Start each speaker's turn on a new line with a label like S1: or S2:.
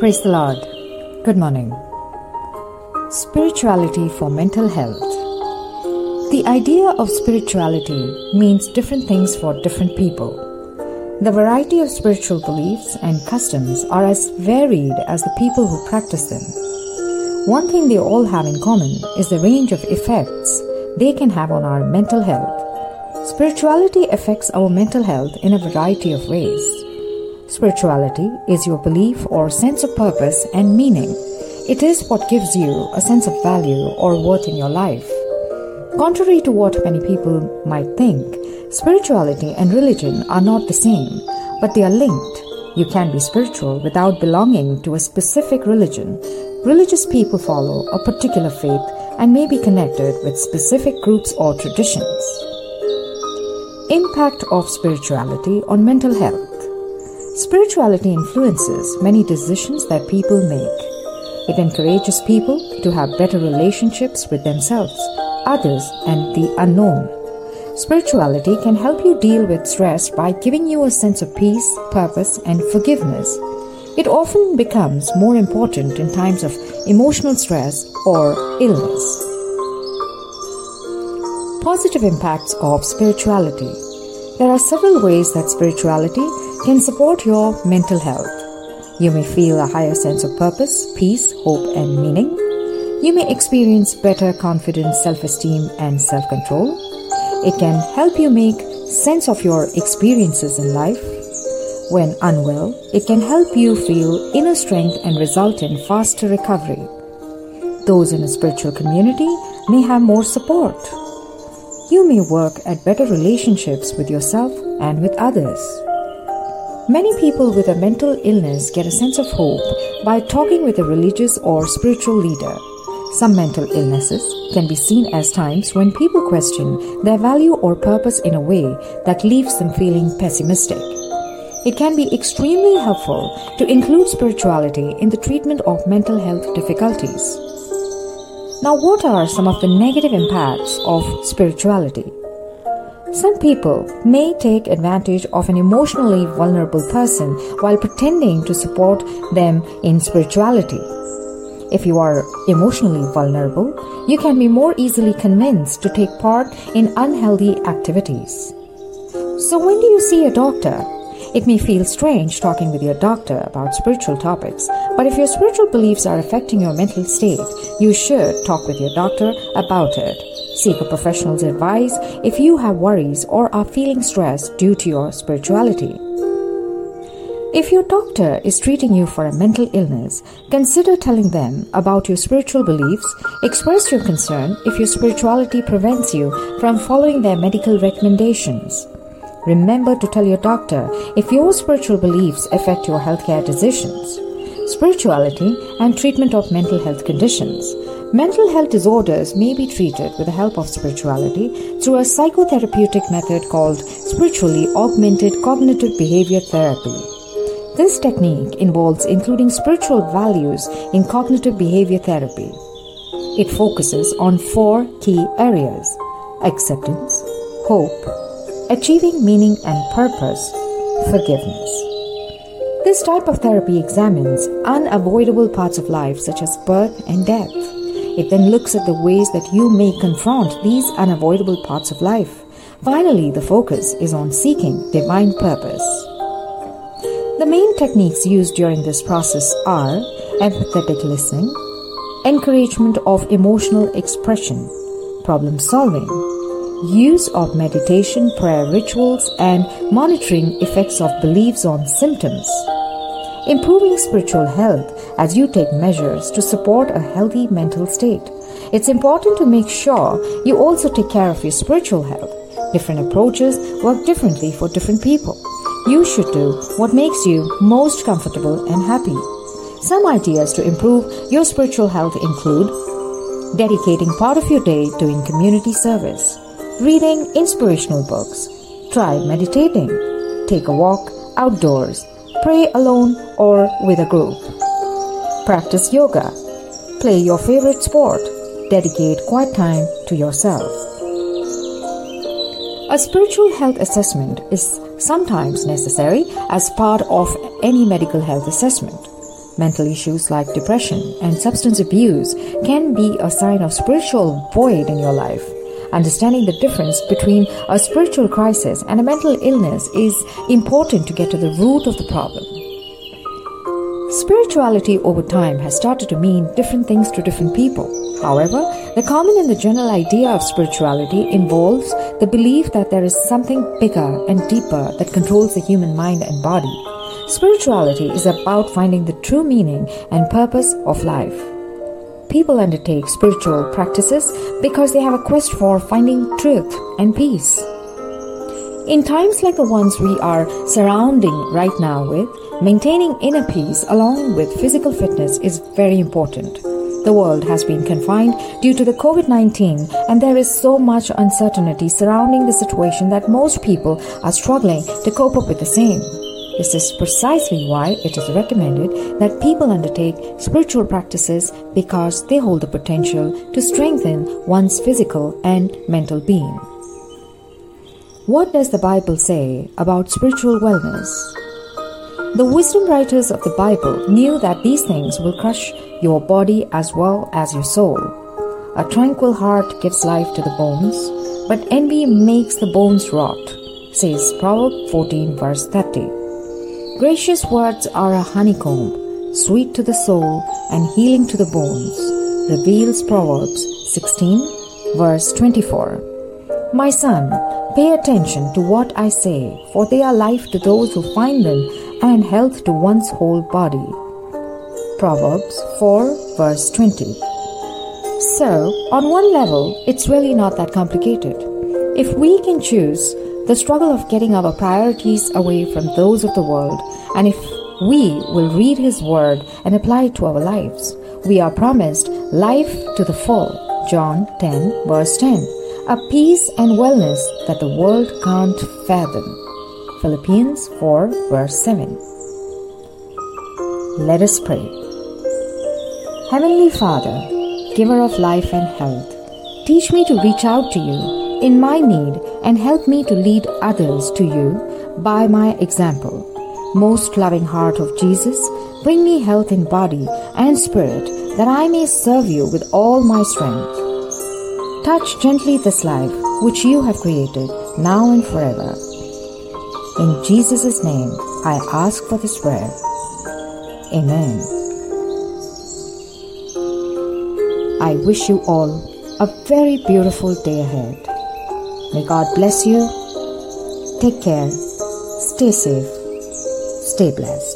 S1: Praise the Lord. Good morning. Spirituality for mental health. The idea of spirituality means different things for different people. The variety of spiritual beliefs and customs are as varied as the people who practice them. One thing they all have in common is the range of effects they can have on our mental health. Spirituality affects our mental health in a variety of ways. Spirituality is your belief or sense of purpose and meaning. It is what gives you a sense of value or worth in your life. Contrary to what many people might think, spirituality and religion are not the same, but they are linked. You can be spiritual without belonging to a specific religion. Religious people follow a particular faith and may be connected with specific groups or traditions. Impact of spirituality on mental health. Spirituality influences many decisions that people make. It encourages people to have better relationships with themselves, others, and the unknown. Spirituality can help you deal with stress by giving you a sense of peace, purpose, and forgiveness. It often becomes more important in times of emotional stress or illness. Positive impacts of spirituality. There are several ways that spirituality can support your mental health. You may feel a higher sense of purpose, peace, hope, and meaning. You may experience better confidence, self esteem, and self control. It can help you make sense of your experiences in life. When unwell, it can help you feel inner strength and result in faster recovery. Those in a spiritual community may have more support. You may work at better relationships with yourself and with others. Many people with a mental illness get a sense of hope by talking with a religious or spiritual leader. Some mental illnesses can be seen as times when people question their value or purpose in a way that leaves them feeling pessimistic. It can be extremely helpful to include spirituality in the treatment of mental health difficulties. Now, what are some of the negative impacts of spirituality? Some people may take advantage of an emotionally vulnerable person while pretending to support them in spirituality. If you are emotionally vulnerable, you can be more easily convinced to take part in unhealthy activities. So, when do you see a doctor? It may feel strange talking with your doctor about spiritual topics, but if your spiritual beliefs are affecting your mental state, you should talk with your doctor about it. Seek a professional's advice if you have worries or are feeling stressed due to your spirituality. If your doctor is treating you for a mental illness, consider telling them about your spiritual beliefs. Express your concern if your spirituality prevents you from following their medical recommendations. Remember to tell your doctor if your spiritual beliefs affect your healthcare decisions. Spirituality and treatment of mental health conditions. Mental health disorders may be treated with the help of spirituality through a psychotherapeutic method called spiritually augmented cognitive behavior therapy. This technique involves including spiritual values in cognitive behavior therapy. It focuses on four key areas acceptance, hope, achieving meaning and purpose, forgiveness. This type of therapy examines unavoidable parts of life such as birth and death. It then looks at the ways that you may confront these unavoidable parts of life. Finally, the focus is on seeking divine purpose. The main techniques used during this process are empathetic listening, encouragement of emotional expression, problem solving, use of meditation, prayer rituals, and monitoring effects of beliefs on symptoms. Improving spiritual health as you take measures to support a healthy mental state. It's important to make sure you also take care of your spiritual health. Different approaches work differently for different people. You should do what makes you most comfortable and happy. Some ideas to improve your spiritual health include dedicating part of your day doing community service, reading inspirational books, try meditating, take a walk outdoors, pray alone or with a group, practice yoga, play your favorite sport, dedicate quiet time to yourself. A spiritual health assessment is sometimes necessary as part of any medical health assessment. Mental issues like depression and substance abuse can be a sign of spiritual void in your life. Understanding the difference between a spiritual crisis and a mental illness is important to get to the root of the problem. Spirituality over time has started to mean different things to different people. However, the common and the general idea of spirituality involves the belief that there is something bigger and deeper that controls the human mind and body. Spirituality is about finding the true meaning and purpose of life. People undertake spiritual practices because they have a quest for finding truth and peace. In times like the ones we are surrounding right now with, maintaining inner peace along with physical fitness is very important. The world has been confined due to the COVID 19, and there is so much uncertainty surrounding the situation that most people are struggling to cope up with the same. This is precisely why it is recommended that people undertake spiritual practices because they hold the potential to strengthen one's physical and mental being. What does the Bible say about spiritual wellness? The wisdom writers of the Bible knew that these things will crush your body as well as your soul. A tranquil heart gives life to the bones, but envy makes the bones rot, says Proverb 14, verse 30. Gracious words are a honeycomb, sweet to the soul and healing to the bones, reveals Proverbs 16, verse 24. My son, pay attention to what I say, for they are life to those who find them and health to one's whole body. Proverbs 4, verse 20. So, on one level, it's really not that complicated. If we can choose the struggle of getting our priorities away from those of the world, and if we will read His Word and apply it to our lives, we are promised life to the full. John 10, verse 10. A peace and wellness that the world can't fathom. Philippians 4, verse 7. Let us pray. Heavenly Father, giver of life and health, teach me to reach out to you in my need and help me to lead others to you by my example. Most loving heart of Jesus, bring me health in body and spirit that I may serve you with all my strength. Touch gently this life which you have created now and forever. In Jesus' name, I ask for this prayer. Amen. I wish you all a very beautiful day ahead. May God bless you. Take care. Stay safe. Stay blessed.